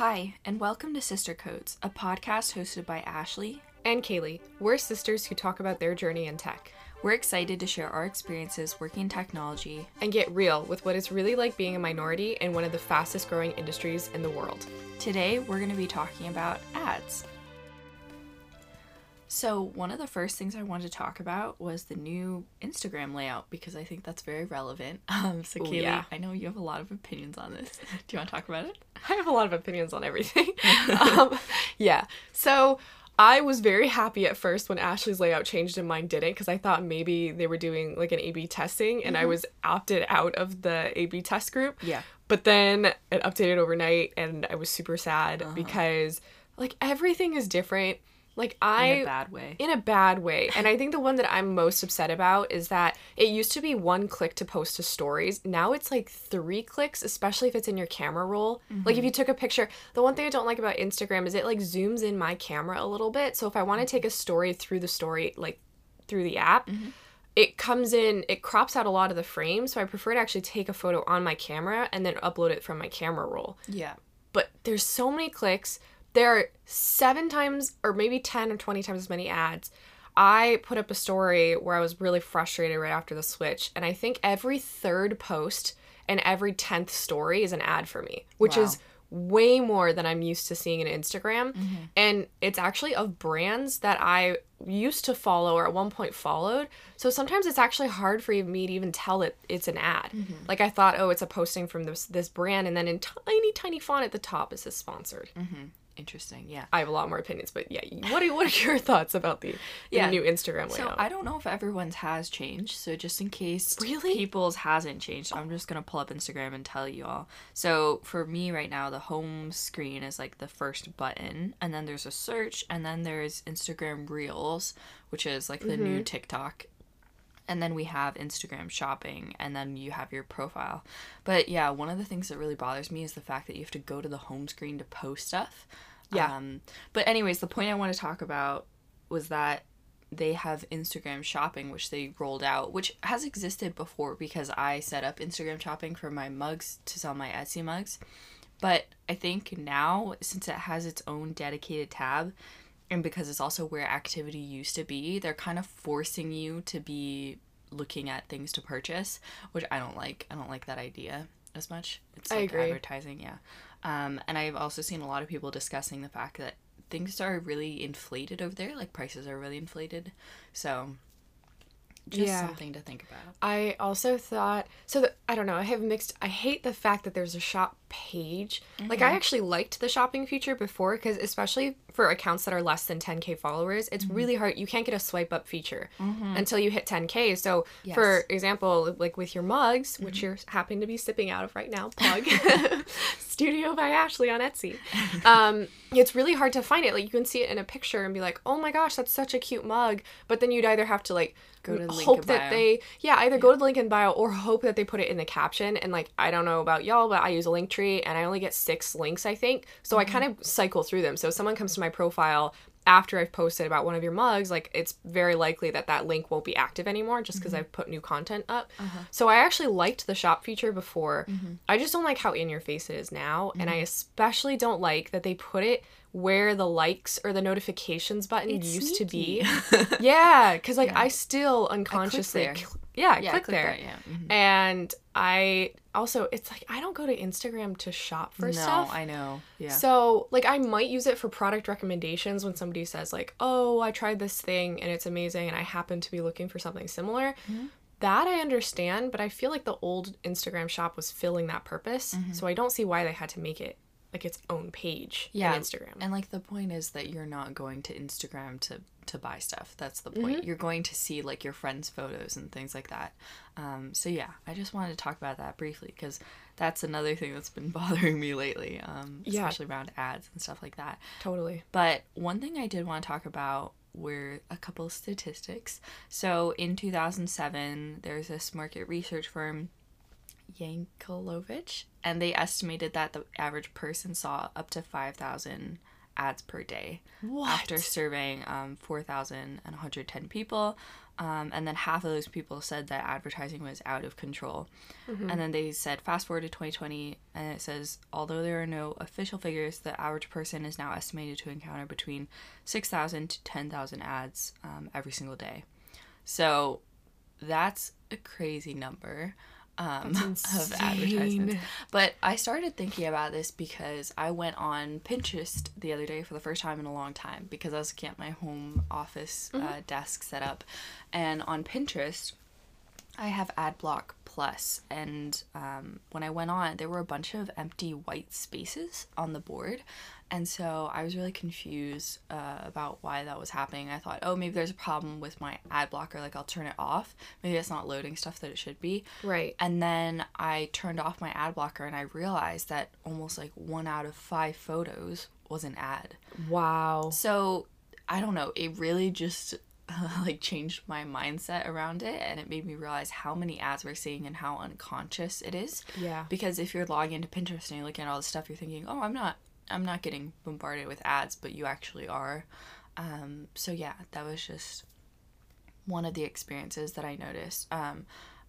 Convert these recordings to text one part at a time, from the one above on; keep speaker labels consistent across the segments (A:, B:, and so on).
A: Hi, and welcome to Sister Codes, a podcast hosted by Ashley.
B: and Kaylee. We're sisters who talk about their journey in tech
A: We're excited to share our experiences working in technology.
B: and get real with what it's really like being a minority in one of the fastest growing industries in the world.
A: Today, we're going to be talking about ads. So, one of the first things I wanted to talk about was the new Instagram layout because I think that's very relevant. Um, so,
B: Ooh,
A: Kaylee,
B: yeah.
A: I know you have a lot of opinions on this. Do you want to talk about it?
B: I have a lot of opinions on everything. um, yeah. So I was very happy at first when Ashley's layout changed and mine didn't because I thought maybe they were doing like an A B testing and I was opted out of the A B test group.
A: Yeah.
B: But then it updated overnight and I was super sad because like everything is different. Like I
A: In a bad way.
B: in a bad way. And I think the one that I'm most upset about is that it used to be one click to post to stories. Now it's like three clicks, especially if it's in your camera roll. Like if mm-hmm. you took a picture, the one thing I don't like about Instagram is it like zooms in my camera a little bit. So if I want to take a story through the story, like through the app, mm-hmm. it comes in, it crops out a lot of the frame, So I prefer to actually take a photo on my camera and then upload it from my camera roll
A: Yeah.
B: but there's so many clicks. There are seven times or maybe 10 or 20 times as many ads. I put up a story where I was really frustrated right after the switch, and I think every third post and every 10th story is an ad for me, which
A: Wow.
B: is way more than I'm used to seeing in Instagram. Mm-hmm. And it's actually of brands that I used to follow or at one point followed. So sometimes it's actually hard for me to even tell that it's an ad. Mm-hmm. Like I thought, oh, it's a posting from this this brand, and then in tiny, tiny font at the top it says sponsored. Mm-hmm.
A: Interesting. Yeah.
B: I have a lot more opinions, but yeah, what are what are your thoughts about the, the
A: Yeah.
B: new Instagram layout? So?
A: I don't know if everyone's has changed. So just in case
B: Really?
A: people's hasn't changed, I'm just gonna pull up Instagram and tell you all. So for me right now, the home screen is like the first button, and then there's a search, and then there's Instagram Reels, which is like the new mm-hmm. TikTok. And then we have Instagram shopping, and then you have your profile. But yeah, one of the things that really bothers me is the fact that you have to go to the home screen to post stuff.
B: Yeah.
A: Um, but anyways, the point I want to talk about was that they have Instagram shopping, which they rolled out, which has existed before because I set up Instagram shopping for my mugs to sell my Etsy mugs. But I think now, since it has its own dedicated tab, and because it's also where activity used to be, they're kind of forcing you to be looking at things to purchase, which I don't like. I don't like that idea as much. It's
B: I agree.
A: advertising, yeah. Um, and I've also seen a lot of people discussing the fact that things are really inflated over there, like prices are really inflated. So, just
B: Yeah.
A: something to think about.
B: I also thought so. The, I don't know. I have mixed. I hate the fact that there's a shop page. Like I mm-hmm. actually liked the shopping feature before because especially for accounts that are less than 10k followers, it's mm-hmm. really hard. You can't get a swipe up feature mm-hmm. until you hit 10k. So for example, like with your mugs, which you're happening to be sipping out of right now, plug Studio by Ashley on Etsy. Um, it's really hard to find it. Like you can see it in a picture and be like, oh my gosh, that's such a cute mug. But then you'd either have to like
A: Go to the link
B: hope
A: in
B: that
A: bio.
B: they yeah either go to the link in bio or hope that they put it in the caption and like i don't know about y'all but i use a link tree and i only get six links i think so
A: Mm-hmm.
B: i kind of cycle through them so if someone comes to my profile after i've posted about one of your mugs like it's very likely that that link won't be active anymore just
A: Mm-hmm.
B: because i've put new content up
A: Uh-huh.
B: so i actually liked the shop feature before
A: Mm-hmm.
B: i just don't like how in your face it is now and i especially don't like that they put it where the likes or the notifications button
A: It's
B: used to be yeah because like i still unconsciously
A: there.
B: Yeah,
A: Yeah,
B: click
A: click
B: there.
A: there, yeah. Mhm.
B: And I also, it's like I don't go to Instagram to shop for
A: no,
B: stuff.
A: I know. Yeah.
B: So, like, I might use it for product recommendations when somebody says, like, oh, I tried this thing and it's amazing and I happen to be looking for something similar.
A: Mm-hmm.
B: That I understand, but I feel like the old Instagram shop was filling that purpose.
A: Mm-hmm.
B: So I don't see why they had to make it like its own page
A: yeah
B: in Instagram.
A: and like the point is that you're not going to instagram to to buy stuff that's the point you're going to see like your friends photos and things like that um, so yeah i just wanted to talk about that briefly because that's another thing that's been bothering me lately um,
B: Yeah.
A: especially around ads and stuff like that
B: totally.
A: but one thing I did want to talk about were a couple statistics. So in 2007, there's this market research firm, Yankelovich, and they estimated that the average person saw up to 5,000 ads per day
B: What?
A: after surveying um, 4,110 people. Um, and then half of those people said that advertising was out of control. And then they said, fast forward to 2020, and it says, although there are no official figures, the average person is now estimated to encounter between 6,000 to 10,000 ads um, every single day. So that's a crazy number um, of advertisements. But I started thinking about this because I went on Pinterest the other day for the first time in a long time because I was looking at my home office uh, desk setup. And on Pinterest, I have AdBlock Plus, and um, when I went on, there were a bunch of empty white spaces on the board, and so I was really confused uh, about why that was happening. I thought, oh, maybe there's a problem with my ad blocker, like I'll turn it off. Maybe it's not loading stuff that it should be.
B: Right.
A: And then I turned off my ad blocker, and I realized that almost like one out of five photos was an ad.
B: Wow.
A: So I don't know. It really just like changed my mindset around it, and it made me realize how many ads we're seeing and how unconscious it is.
B: Yeah.
A: Because if you're logging into Pinterest and you're looking at all the stuff, you're thinking, "Oh, I'm not, I'm not getting bombarded with ads," but you actually are. Um, so yeah, that was just one of the experiences that I noticed. Um,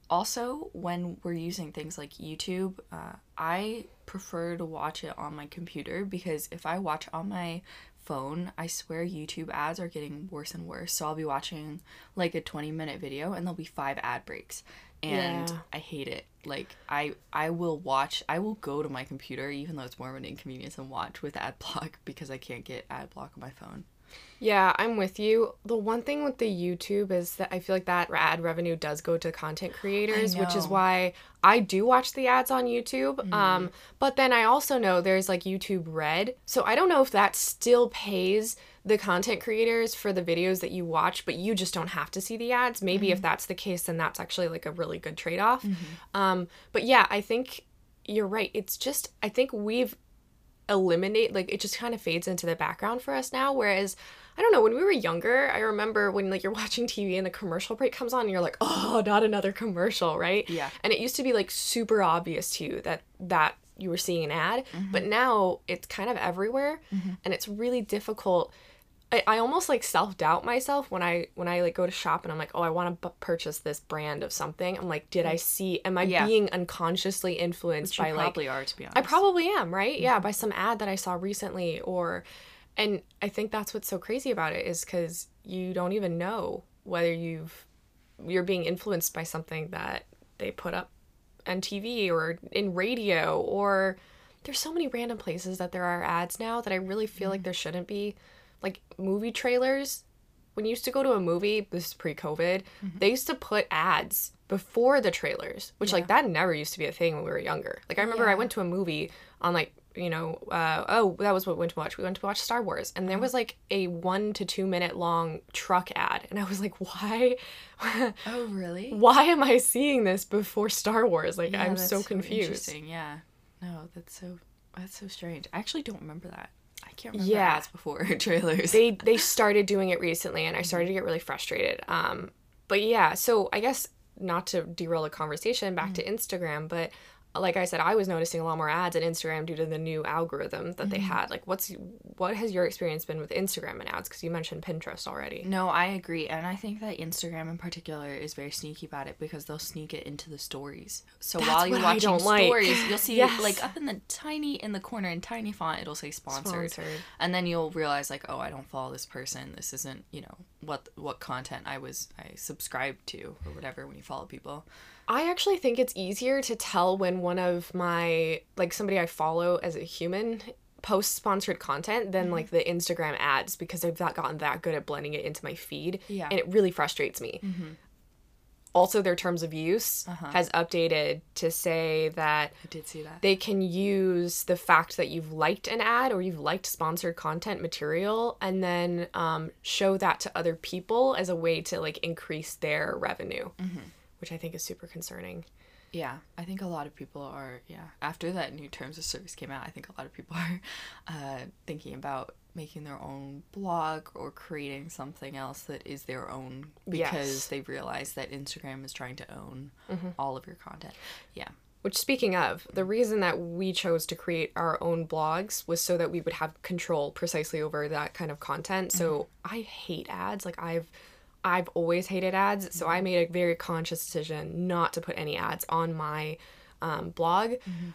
A: also, when we're using things like YouTube, uh, I prefer to watch it on my computer because if I watch on my phone, I swear YouTube ads are getting worse and worse. So I'll be watching like a 20 minute video and there'll be five ad breaks. And
B: Yeah.
A: I hate it. Like I I will watch I will go to my computer even though it's more of an inconvenience and watch with ad block because I can't get ad block on my phone.
B: Yeah, I'm with you. The one thing with the YouTube is that I feel like that ad revenue does go to content creators, which is why I do watch the ads on YouTube.
A: Mm-hmm.
B: Um, but then I also know there's like YouTube Red. So I don't know if that still pays the content creators for the videos that you watch, but you just don't have to see the ads. Maybe
A: Mm-hmm.
B: if that's the case, then that's actually like a really good trade off. Um, but yeah, I think you're right. It's just, I think we've eliminate like it just kind of fades into the background for us now whereas i don't know when we were younger i remember when like you're watching tv and the commercial break comes on and you're like oh not another commercial right?
A: Yeah.
B: and it used to be like super obvious to you that that you were seeing an ad mm-hmm. but now it's kind of everywhere mm-hmm. and it's really difficult I, I almost like self-doubt myself when i when i like go to shop and i'm like oh i want to b- purchase this brand of something i'm like did i mm. see am i
A: Yeah.
B: being unconsciously influenced by like
A: probably are to be honest.
B: I probably am, right? Mm. Yeah, by some ad that I saw recently or and I think that's what's so crazy about it is cuz you don't even know whether you've you're being influenced by something that they put up on TV or in radio or there's so many random places that there are ads now that I really feel like mm. there shouldn't be like movie trailers when you used to go to a movie, this is pre-COVID, they used to put ads before the trailers, which like that never used to be a thing when we were younger. Like I remember I went to a movie on like you know, uh, oh, that was what we went to watch. We went to watch Star Wars, and there was like a one to two minute long truck ad, and I was like, why,
A: Oh really?
B: why am I seeing this before Star Wars? Like
A: Yeah,
B: I'm
A: that's
B: so confused.
A: interesting, Yeah. No, that's so that's so strange. I actually don't remember that. I can't remember
B: Yeah.
A: ads before trailers.
B: they they started doing it recently and I started to get really frustrated. Um but yeah, so I guess not to derail the conversation back to Instagram, but like I said, I was noticing a lot more ads at Instagram due to the new algorithm that they mm-hmm. had. Like, what's what has your experience been with Instagram and ads? Because you mentioned Pinterest already.
A: No, I agree. And I think that Instagram in particular is very sneaky about it because they'll sneak it into the stories. So
B: That's
A: while you're watching
B: don't like.
A: stories, you'll see
B: Yes.
A: like up in the tiny in the corner in tiny font it'll say sponsored.
B: Sponsored.
A: And then you'll realize like, oh, I don't follow this person. This isn't, you know, what what content I was I subscribed to or whatever when you follow people.
B: I actually think it's easier to tell when one of my like somebody I follow as a human posts sponsored content than mm-hmm. like the Instagram ads because I've not gotten that good at blending it into my feed.
A: Yeah.
B: And it really frustrates me. Mm-hmm. Also, their terms of use uh-huh. has updated to say that
A: I did see that.
B: they can use the fact that you've liked an ad or you've liked sponsored content material and then um, show that to other people as a way to like increase their revenue, mm-hmm. Which I think is super concerning.
A: Yeah, I think a lot of people are. Yeah, after that new terms of service came out, I think a lot of people are uh, thinking about making their own blog or creating something else that is their own because
B: Yes.
A: they realize that Instagram is trying to own all of your content. Yeah.
B: Which, speaking of, the reason that we chose to create our own blogs was so that we would have control precisely over that kind of content. So I hate ads. Like, I've I've always hated ads, so I made a very conscious decision not to put any ads on my um, blog.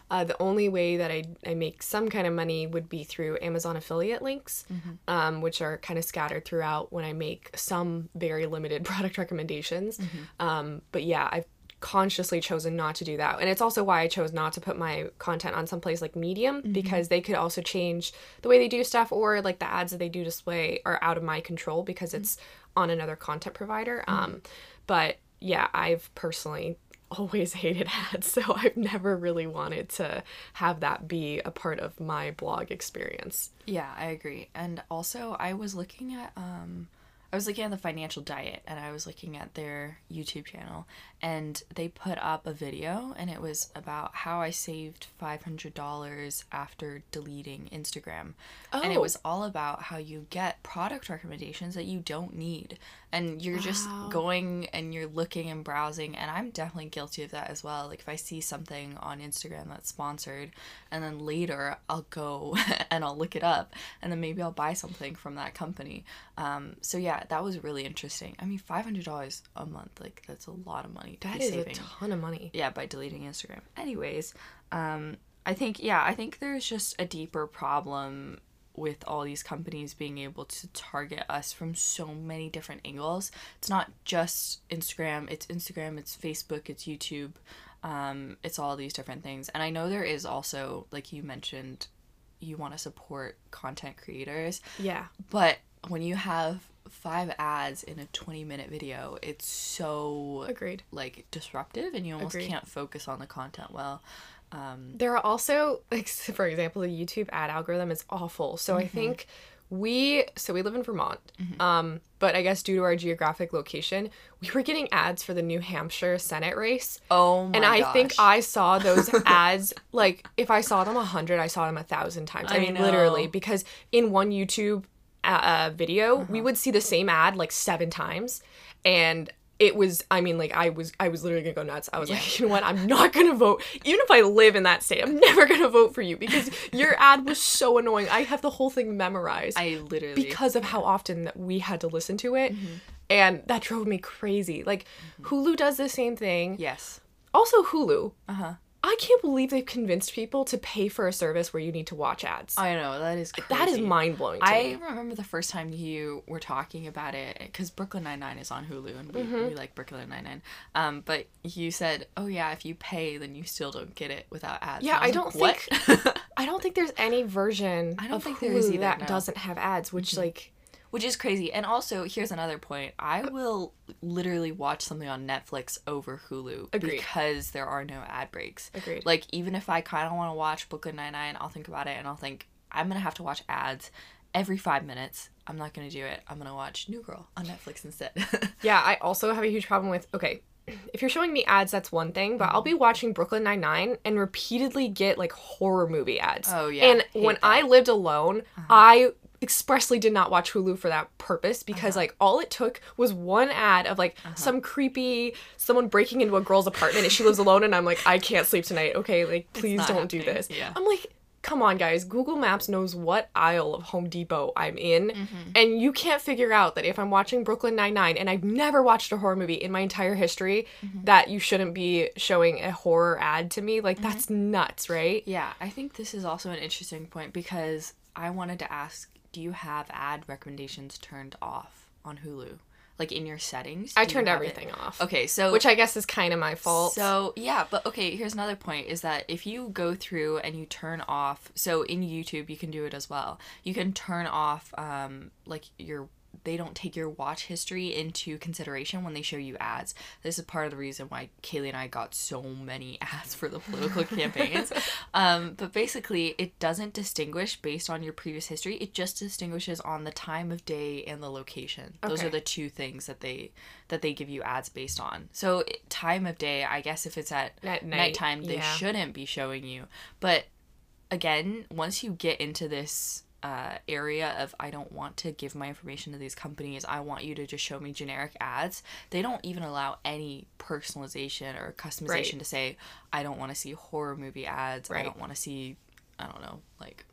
B: Uh, the only way that I, I make some kind of money would be through Amazon affiliate links, um, which are kind of scattered throughout when I make some very limited product recommendations. Um, but yeah, I've consciously chosen not to do that. And it's also why I chose not to put my content on some place like Medium because they could also change the way they do stuff or like the ads that they do display are out of my control because it's on another content provider. Um, but yeah, I've personally always hated ads, so I've never really wanted to have that be a part of my blog experience.
A: Yeah, I agree. And also, I was looking at um I was looking at the financial diet and I was looking at their YouTube channel and they put up a video and it was about how I saved $500 after deleting Instagram. Oh. And it
B: Oh.
A: was all about how you get product recommendations that you don't need and you're just going and you're looking and browsing and I'm definitely guilty of that as well. Like if I see something on Instagram that's sponsored and then later I'll go and I'll look it up and then maybe I'll buy something from that company. Um, so yeah, that was really interesting. I mean, five hundred dollars a month, like that's a lot of money to
B: That is
A: saving.
B: a ton of money.
A: yeah, by deleting Instagram. Anyways, um, I think yeah, I think there's just a deeper problem with all these companies being able to target us from so many different angles. It's not just Instagram, it's Instagram, it's Facebook, it's YouTube. Um, it's all these different things. And I know there is also, like you mentioned, you want to support content creators,
B: Yeah.
A: but when you have five ads in a 20 minute video, it's so
B: Agreed.
A: like disruptive and you almost
B: Agreed.
A: can't focus on the content well. Um,
B: There are also like for example, the YouTube ad algorithm is awful. So
A: Mm-hmm.
B: I think we so we live in Vermont. Um, but I guess due to our geographic location, we were getting ads for the New Hampshire Senate race.
A: oh my
B: and I think. I saw those ads like if I saw them a hundred, I saw them a thousand times. I,
A: I
B: mean, literally, because in one YouTube uh, video,
A: Uh-huh.
B: we would see the same ad like seven times, and it was. I mean, like I was, I was literally gonna go nuts. I was like, you know what? I'm not gonna vote, even if I live in that state. I'm never gonna vote for you because your ad was so annoying. I have the whole thing memorized
A: I literally
B: because of how often that we had to listen to it.
A: Mm-hmm.
B: And that drove me crazy. Like Hulu does the same thing.
A: yes.
B: Also, Hulu.
A: Uh huh.
B: I can't believe they've convinced people to pay for a service where you need to watch ads.
A: I know that is crazy.
B: that is mind blowing.
A: I
B: me.
A: remember the first time you were talking about it because Brooklyn Nine Nine is on Hulu and we,
B: Mm-hmm.
A: we like Brooklyn Nine Nine. Um, but you said, "Oh yeah, if you pay, then you still don't get it without ads."
B: Yeah,
A: And
B: I don't
A: like, "What?"
B: I don't think there's any version
A: I don't
B: of
A: think
B: Hulu
A: there is either,
B: that
A: no. Mm-hmm.
B: doesn't have ads, which like
A: Which is crazy. And also, here's another point. I will literally watch something on Netflix over Hulu
B: Agreed.
A: because there are no ad breaks.
B: Agreed.
A: Like, even if I kind of want to watch Brooklyn Nine-Nine, I'll think about it and I'll think, I'm going to have to watch ads every five minutes. I'm not going to do it. I'm going to watch New Girl on Netflix instead.
B: Yeah, I also have a huge problem with okay, if you're showing me ads, that's one thing, but I'll be watching Brooklyn Nine Nine and repeatedly get like horror movie ads.
A: Oh, yeah,
B: And when
A: that. Uh-huh.
B: I lived alone, I expressly did not watch Hulu for that purpose because
A: Uh-huh.
B: like all it took was one ad of like some creepy someone breaking into a girl's apartment and she lives alone and I'm like I can't sleep tonight. Okay, like please don't do this.
A: Yeah.
B: I'm like Come on, guys. Google Maps knows what aisle of Home Depot I'm in,
A: Mm-hmm.
B: and you can't figure out that if I'm watching Brooklyn Nine Nine and I've never watched a horror movie in my entire history,
A: Mm-hmm.
B: that you shouldn't be showing a horror ad to me. Like that's nuts, right?
A: yeah, I think this is also an interesting point because I wanted to ask do you have ad recommendations turned off on Hulu? Like in your settings?
B: I turned
A: have it?
B: everything off,
A: Okay, so
B: which I guess is kind of my fault.
A: So yeah, but okay, here's another point is that if you go through and you turn off so in YouTube you can do it as well. You can turn off um like your they don't take your watch history into consideration when they show you ads. This is part of the reason why Kaylee and I got so many ads for the political campaigns. Um, but basically, it doesn't distinguish based on your previous history. It just distinguishes on the time of day and the location. Those are the two things that they that they give you ads based on. So time of day, I guess if it's at,
B: At night,
A: nighttime, they
B: yeah.
A: shouldn't be showing you. But again, once you get into this uh, area of I don't want to give my information to these companies, I want you to just show me generic ads. They don't even allow any personalization or customization
B: Right.
A: to say I don't want to see horror movie ads. I don't want to see I don't know like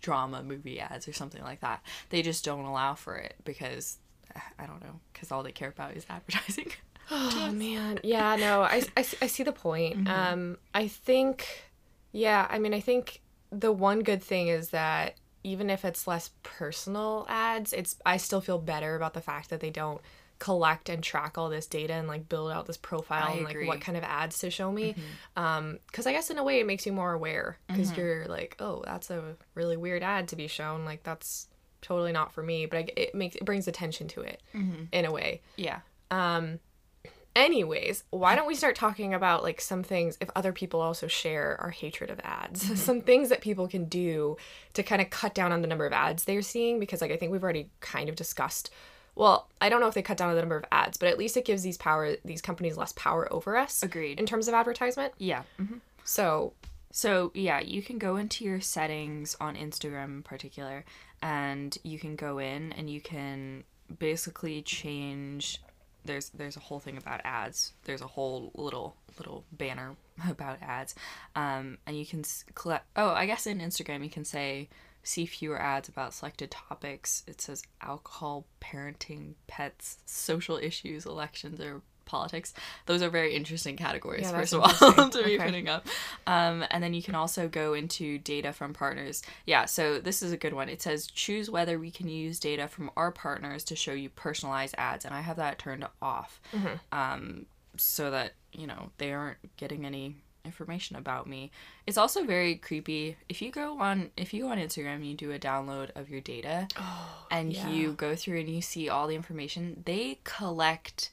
A: drama movie ads or something like that. They just don't allow for it because I don't know, because all they care about is advertising.
B: Oh man, yeah, no, I, I, I see the point. Um, I think, yeah, I mean, I think the one good thing is that even if it's less personal ads, it's I still feel better about the fact that they don't collect and track all this data and like build out this profile
A: I
B: and like
A: agree.
B: what kind of ads to show me. Um, because I guess in a way it makes you more aware because you're like, oh, that's a really weird ad to be shown. Like that's totally not for me, but I, it makes it brings attention to it in a way.
A: yeah.
B: Um, anyways, why don't we start talking about like some things if other people also share our hatred of ads? some things that people can do to kind of cut down on the number of ads they're seeing because like I think we've already kind of discussed well, I don't know if they cut down on the number of ads, but at least it gives these power these companies less power over us.
A: Agreed.
B: In terms of advertisement.
A: Yeah. hmm
B: So,
A: So yeah, you can go into your settings on Instagram in particular, and you can go in and you can basically change. There's there's a whole thing about ads. There's a whole little little banner about ads, um, and you can collect. Oh, I guess in Instagram you can say see fewer ads about selected topics. It says alcohol, parenting, pets, social issues, elections, or politics. Those are very interesting categories,
B: Yeah,
A: first of all, to be
B: Okay.
A: putting up. Um, and then you can also go into data from partners. Yeah, so this is a good one. It says choose whether we can use data from our partners to show you personalized ads, and I have that turned off, um, so that you know they aren't getting any information about me. It's also very creepy if you go on if you go on Instagram you do a download of your data and
B: yeah.
A: you go through and you see all the information, they collect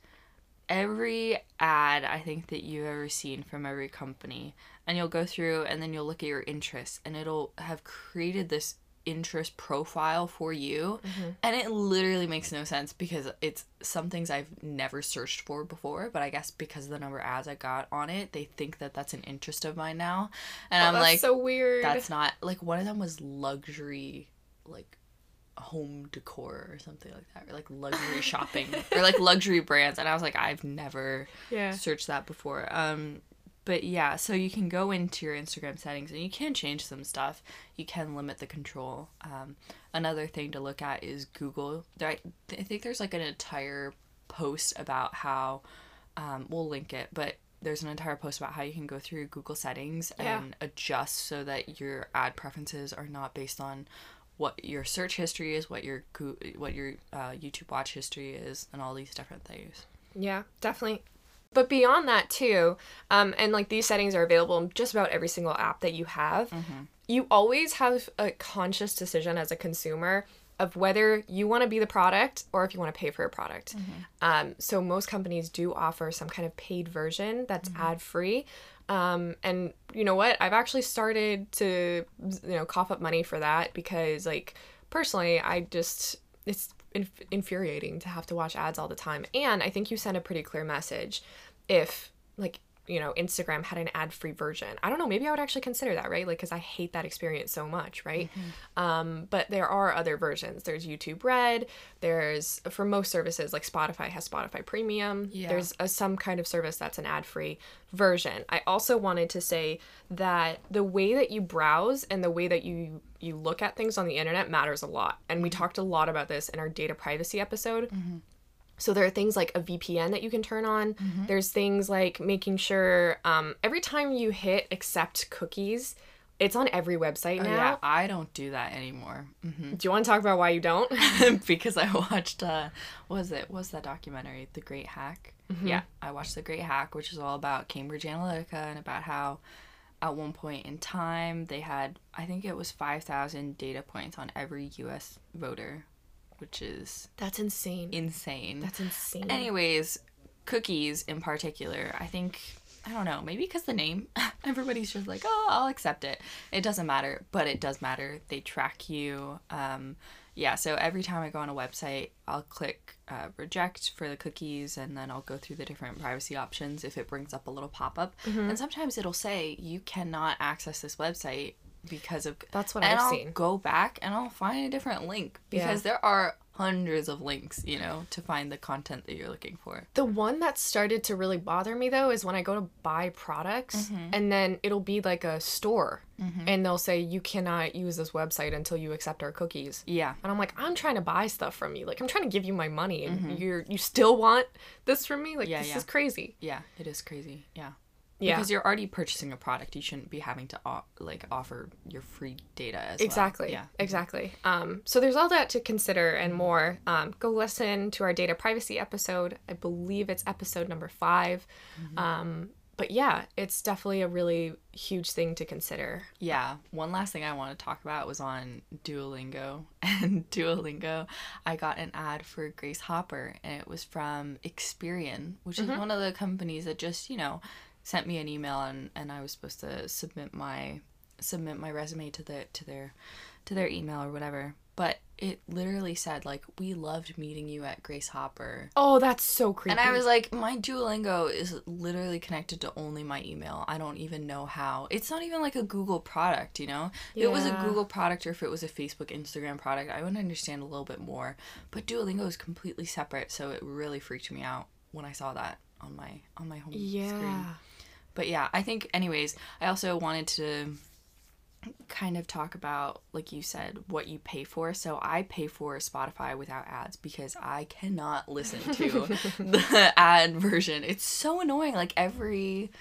A: every ad I think that you've ever seen from every company. And you'll go through and then you'll look at your interests and it'll have created this interest profile for you. Mm-hmm. And it literally makes no sense because it's some things I've never searched for before, but I guess because of the number of ads I got on it, they think that that's an interest of mine now. And oh, I'm
B: Oh, that's
A: like
B: so weird.
A: that's not like one of them was luxury like home decor or something like that or like luxury shopping or like luxury brands and i was like i've never
B: yeah.
A: searched that before um but yeah so you can go into your instagram settings and you can change some stuff you can limit the control um another thing to look at is google there i, I think there's like an entire post about how um, we'll link it but there's an entire post about how you can go through google settings
B: Yeah.
A: and adjust so that your ad preferences are not based on what your search history is what your what your uh, youtube watch history is and all these different things
B: Yeah, definitely. But beyond that too, um, and like these settings are available in just about every single app that you have. You always have a conscious decision as a consumer of whether you want to be the product or if you want to pay for a product. Um, so most companies do offer some kind of paid version that's ad free. Um, and you know what? I've actually started to, you know, cough up money for that because, like, personally, I just it's inf- infuriating to have to watch ads all the time. And I think you send a pretty clear message if, like, you know, Instagram had an ad free version. I don't know. Maybe I would actually consider that, right? Like, because I hate that experience so much, right? Mm-hmm. Um, but there are other versions. There's YouTube Red. There's for most services like Spotify has Spotify Premium.
A: Yeah.
B: There's a, some kind of service that's an ad free version. I also wanted to say that the way that you browse and the way that you you look at things on the internet matters a lot. And we mm-hmm. talked a lot about this in our data privacy episode. Mm-hmm. So there are things like a VPN that you can turn on. There's things like making sure um, every time you hit accept cookies, it's on every website now.
A: Oh, yeah i don't do that anymore. Hmm
B: Do you want to talk about why you don't?
A: because i watched uh what was it? What was that documentary? The great hack? Yeah i watched the great hack which is all about cambridge analytica and about how at one point in time they had i think it was 5000 data points on every us voter which is
B: That's insane.
A: insane
B: That's insane.
A: Anyways, cookies in particular, I think I don't know, maybe because the name, everybody's just like, oh, I'll accept it. It doesn't matter, but it does matter. They track you. Um, yeah, so every time I go on a website, I'll click uh, reject for the cookies, and then I'll go through the different privacy options if it brings up a little pop up. And sometimes it'll say you cannot access this website because of
B: That's what I've
A: I'll
B: seen.
A: go back and I'll find a different link because
B: Yeah.
A: there are hundreds of links, you know, to find the content that you're looking for.
B: The one that started to really bother me though is when I go to buy products mm-hmm. and then it'll be like a store mm-hmm. and they'll say you cannot use this website until you accept our cookies.
A: Yeah.
B: And I'm like, I'm trying to buy stuff from you. Like I'm trying to give you my money and mm-hmm. you're you still want this from me? Like
A: Yeah,
B: this
A: yeah.
B: is crazy.
A: Yeah, it is crazy. Yeah.
B: Yeah.
A: Because you're already purchasing a product, you shouldn't be having to like offer your free data as well.
B: Exactly.
A: Yeah.
B: Exactly. Um, so there's all that to consider and more. Um, go listen to our data privacy episode. I believe it's episode number 5 Um, but yeah, it's definitely a really huge thing to consider.
A: Yeah. One last thing I want to talk about was on Duolingo. And Duolingo, I got an ad for Grace Hopper, and it was from Experian, which is one of the companies that just, you know, sent me an email and, and I was supposed to submit my submit my resume to the to their to their email or whatever. But it literally said like we loved meeting you at Grace Hopper.
B: Oh, that's so creepy.
A: And I was like, my Duolingo is literally connected to only my email. I don't even know how. It's not even like a Google product, you know? If it was a Google product or if it was a Facebook, Instagram product, I would understand a little bit more. But Duolingo is completely separate, so it really freaked me out when I saw that on my on my home screen.
B: Yeah.
A: But yeah, I think anyways, I also wanted to kind of talk about like you said what you pay for. So I pay for Spotify without ads because I cannot listen to the ad version. It's so annoying like every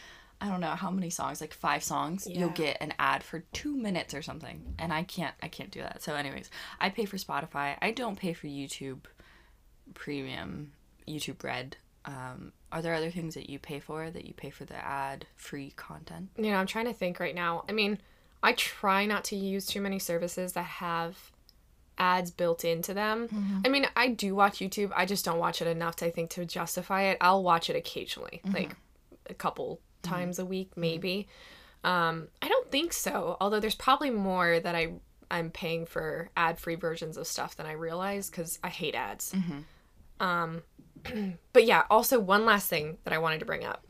A: I don't know how many songs, like 5 songs, you'll get an ad for 2 minutes or something. And I can't I can't do that. So anyways, I pay for Spotify. I don't pay for YouTube premium, YouTube Red. Um, are there other things that you pay for that you pay for the ad free content?
B: You know, I'm trying to think right now. I mean, I try not to use too many services that have ads built into them. I mean, I do watch YouTube. I just don't watch it enough to I think to justify it. I'll watch it occasionally, like a couple times a week maybe. Um, I don't think so. Although there's probably more that I I'm paying for ad-free versions of stuff than I realize cuz I hate ads. Um but yeah, also one last thing that I wanted to bring up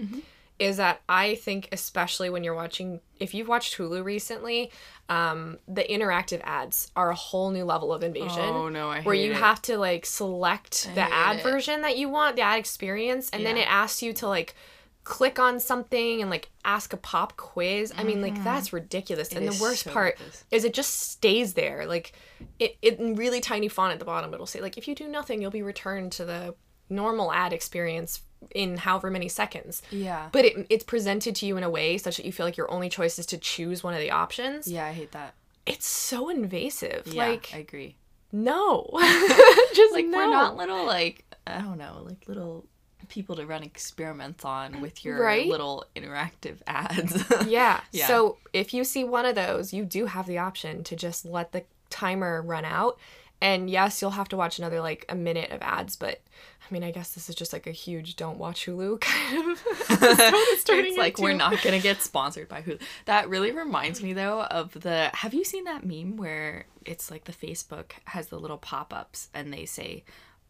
B: is that I think, especially when you're watching, if you've watched Hulu recently, um, the interactive ads are a whole new level of invasion.
A: Oh, no, I
B: Where you
A: it.
B: have to like select the ad
A: it.
B: version that you want, the ad experience, and then it asks you to like click on something and like ask a pop quiz. I mean, like that's ridiculous. and
A: Mm-hmm.
B: the worst
A: so
B: part
A: ridiculous.
B: is it just stays there. Like it, it in really tiny font at the bottom, it'll say like if you do nothing, you'll be returned to the normal ad experience in however many seconds.
A: Yeah.
B: But it, it's presented to you in a way such that you feel like your only choice is to choose one of the options.
A: Yeah, I hate that.
B: It's so invasive.
A: Yeah,
B: like
A: I agree.
B: no, just
A: Like
B: no.
A: we're not little like I don't know, like little people to run experiments on with your
B: Right?
A: little interactive ads.
B: Yeah.
A: Yeah.
B: So if you see one of those, you do have the option to just let the timer run out. And yes, you'll have to watch another like a minute of ads, but I mean, I guess this is just like a huge don't watch Hulu kind of. it's
A: like we're not gonna get sponsored by Hulu. That really reminds me though of the. Have you seen that meme where it's like the Facebook has the little pop ups and they say,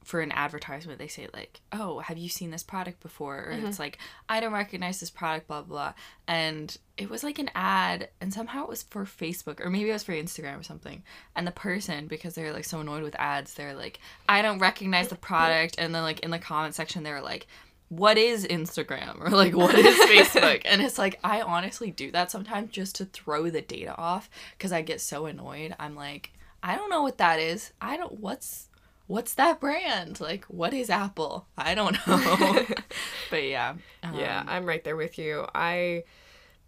A: for an advertisement they say like, oh, have you seen this product before? Or
B: Mm-hmm.
A: it's like, I don't recognize this product, blah blah. blah. And it was like an ad, and somehow it was for Facebook or maybe it was for Instagram or something. And the person, because they're like so annoyed with ads, they're like, I don't recognize the product. And then like in the comment section, they're like what is Instagram or like what is Facebook? and it's like I honestly do that sometimes just to throw the data off because I get so annoyed. I'm like, I don't know what that is. I don't what's what's that brand? Like what is Apple? I don't know. but yeah.
B: Yeah,
A: um,
B: I'm right there with you. I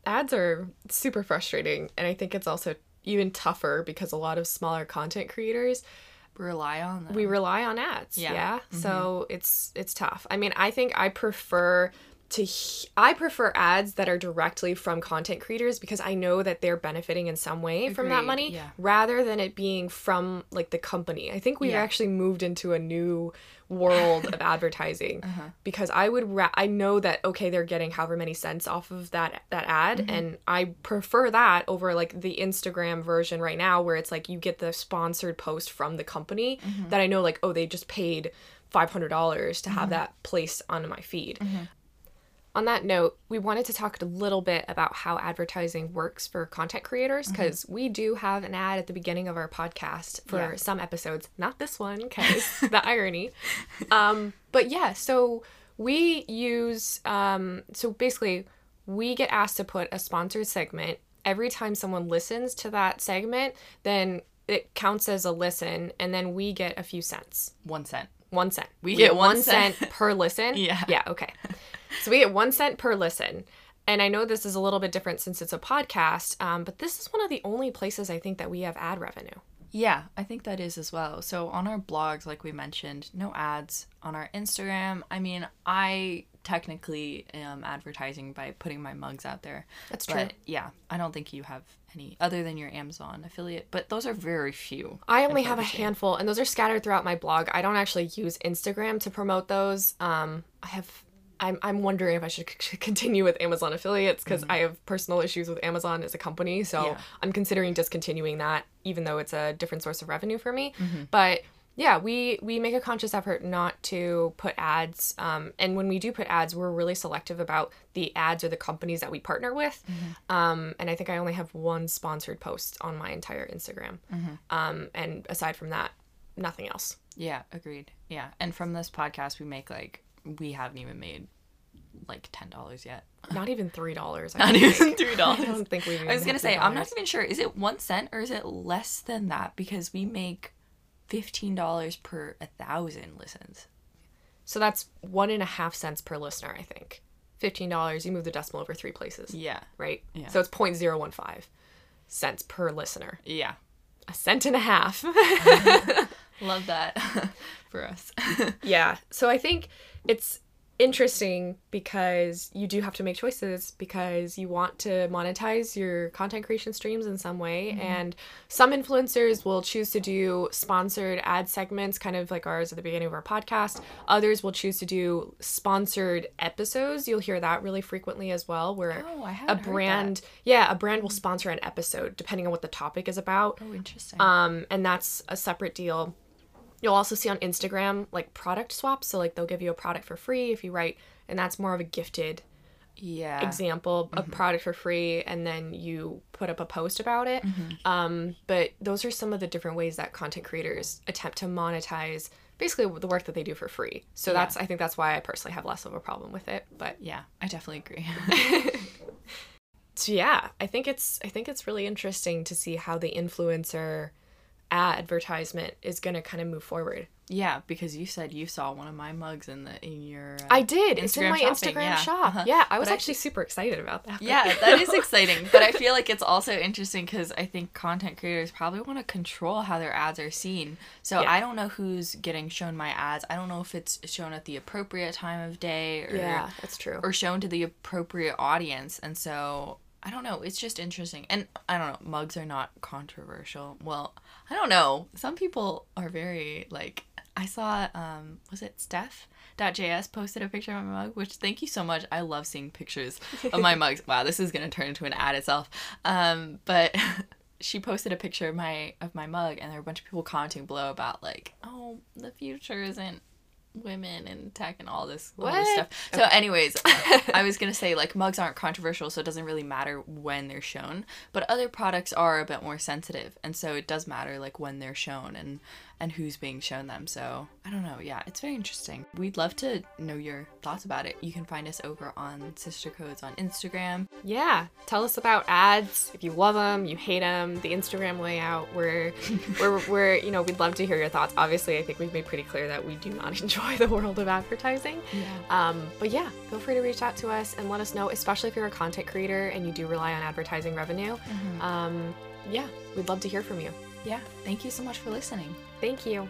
B: ads are super frustrating, and I think it's also even tougher because a lot of smaller content creators
A: rely on them.
B: we rely on ads
A: Yeah.
B: yeah, so it's it's tough i mean i think i prefer to he- i prefer ads that are directly from content creators because i know that they're benefiting in some way from that money
A: yeah.
B: rather than it being from like the company i think we've
A: Yeah.
B: actually moved into a new world of advertising
A: Uh-huh.
B: because i would ra- i know that okay they're getting however many cents off of that that ad
A: Mm-hmm.
B: and i prefer that over like the instagram version right now where it's like you get the sponsored post from the company
A: Mm-hmm.
B: that i know like oh they just paid $500 to
A: Mm-hmm.
B: have that placed on my feed on that note, we wanted to talk a little bit about how advertising works for content creators because we do have an ad at the beginning of our podcast for
A: Yeah.
B: some episodes. Not this one, because the irony. Um, but yeah, so we use, um, so basically, we get asked to put a sponsored segment. Every time someone listens to that segment, then it counts as a listen, and then we get a few cents.
A: One cent.
B: One cent.
A: We get one
B: cent
A: cent.
B: per listen.
A: Yeah.
B: Yeah. Okay. So we get one cent per listen. And I know this is a little bit different since it's a podcast, um, but this is one of the only places I think that we have ad revenue.
A: Yeah, I think that is as well. So on our blogs, like we mentioned, no ads. On our Instagram, I mean, I technically am advertising by putting my mugs out there.
B: That's
A: But
B: true.
A: yeah, I don't think you have any other than your Amazon affiliate, but those are very few.
B: I only have a handful, and those are scattered throughout my blog. I don't actually use Instagram to promote those. Um, I have. I'm, I'm wondering if I should c- continue with Amazon affiliates because I have personal issues with Amazon as a company. So
A: Mm-hmm. Yeah.
B: I'm considering discontinuing that, even though it's a different source of revenue for me.
A: Mm-hmm.
B: But yeah, we we make a conscious effort not to put ads. Um, and when we do put ads, we're really selective about the ads or the companies that we partner with.
A: Mm-hmm.
B: Um, and I think I only have one sponsored post on my entire Instagram.
A: Mm-hmm.
B: Um, and aside from that, nothing else.
A: Yeah, agreed. Yeah, and from this podcast, we make like we haven't even made like ten dollars yet.
B: Not even three dollars.
A: Not even three dollars.
B: I don't think we.
A: I was gonna say I'm not even sure. Is it one cent or is it less than that? Because we make fifteen dollars per a thousand listens.
B: So that's one and a half cents per listener. I think fifteen dollars. You move the decimal over three places,
A: Yeah,
B: right?
A: Yeah.
B: So it's 0.015 cents per listener.
A: yeah,
B: A cent and a half.
A: love that for us.
B: yeah. So I think it's interesting because you do have to make choices because you want to monetize your content creation streams in some way and some influencers will choose to do sponsored ad segments kind of like ours at the beginning of our podcast others will choose to do sponsored episodes you'll hear that really frequently as well where
A: Oh,
B: a
A: haven't heard that.
B: brand yeah a brand will sponsor an episode depending on what the topic is about
A: oh, interesting.
B: um, and that's a separate deal. You'll also see on Instagram like product swaps. So like they'll give you a product for free if you write, and that's more of a gifted
A: yeah,
B: example, a product for free, and then you put up a post about it. Um, but those are some of the different ways that content creators attempt to monetize basically the work that they do for free. So
A: Yeah.
B: that's I think that's why I personally have less of a problem with it. But
A: yeah, I definitely agree.
B: so yeah, I think it's I think it's really interesting to see how the influencer advertisement is going to kind of move forward.
A: yeah, because you said you saw one of my mugs in the in your. Uh,
B: I did. it's in my
A: shopping,
B: Instagram
A: yeah.
B: shop.
A: Uh-huh.
B: Yeah, I was
A: But I
B: actually super excited about that.
A: Yeah, that is exciting. But I feel like it's also interesting because I think content creators probably want to control how their ads are seen. So
B: Yeah.
A: I don't know who's getting shown my ads. I don't know if it's shown at the appropriate time of day or
B: yeah, that's true.
A: or shown to the appropriate audience. And so I don't know. It's just interesting. And I don't know. Mugs are not controversial. Well, I don't know. Some people are very like. I saw. Um, was it Steph? .js posted a picture of my mug, which thank you so much. I love seeing pictures of my mugs. Wow, this is gonna turn into an ad itself. Um, but she posted a picture of my of my mug, and there were a bunch of people commenting below about like, oh, the future isn't women and tech and all this, all this stuff. So, anyways, I was gonna say like mugs aren't controversial, so it doesn't really matter when they're shown. But other products are a bit more sensitive, and so it does matter like when they're shown and and who's being shown them. So I don't know. Yeah, it's very interesting. We'd love to know your thoughts about it. You can find us over on Sister Codes on Instagram.
B: Yeah, tell us about ads. If you love them, you hate them, the Instagram layout. We're, we're, we're, you know, we'd love to hear your thoughts. Obviously, I think we've made pretty clear that we do not enjoy the world of advertising.
A: Yeah.
B: Um, but yeah, feel free to reach out to us and let us know, especially if you're a content creator and you do rely on advertising revenue. Um, yeah, we'd love to hear from you.
A: Yeah. Thank you so much for listening.
B: Thank you.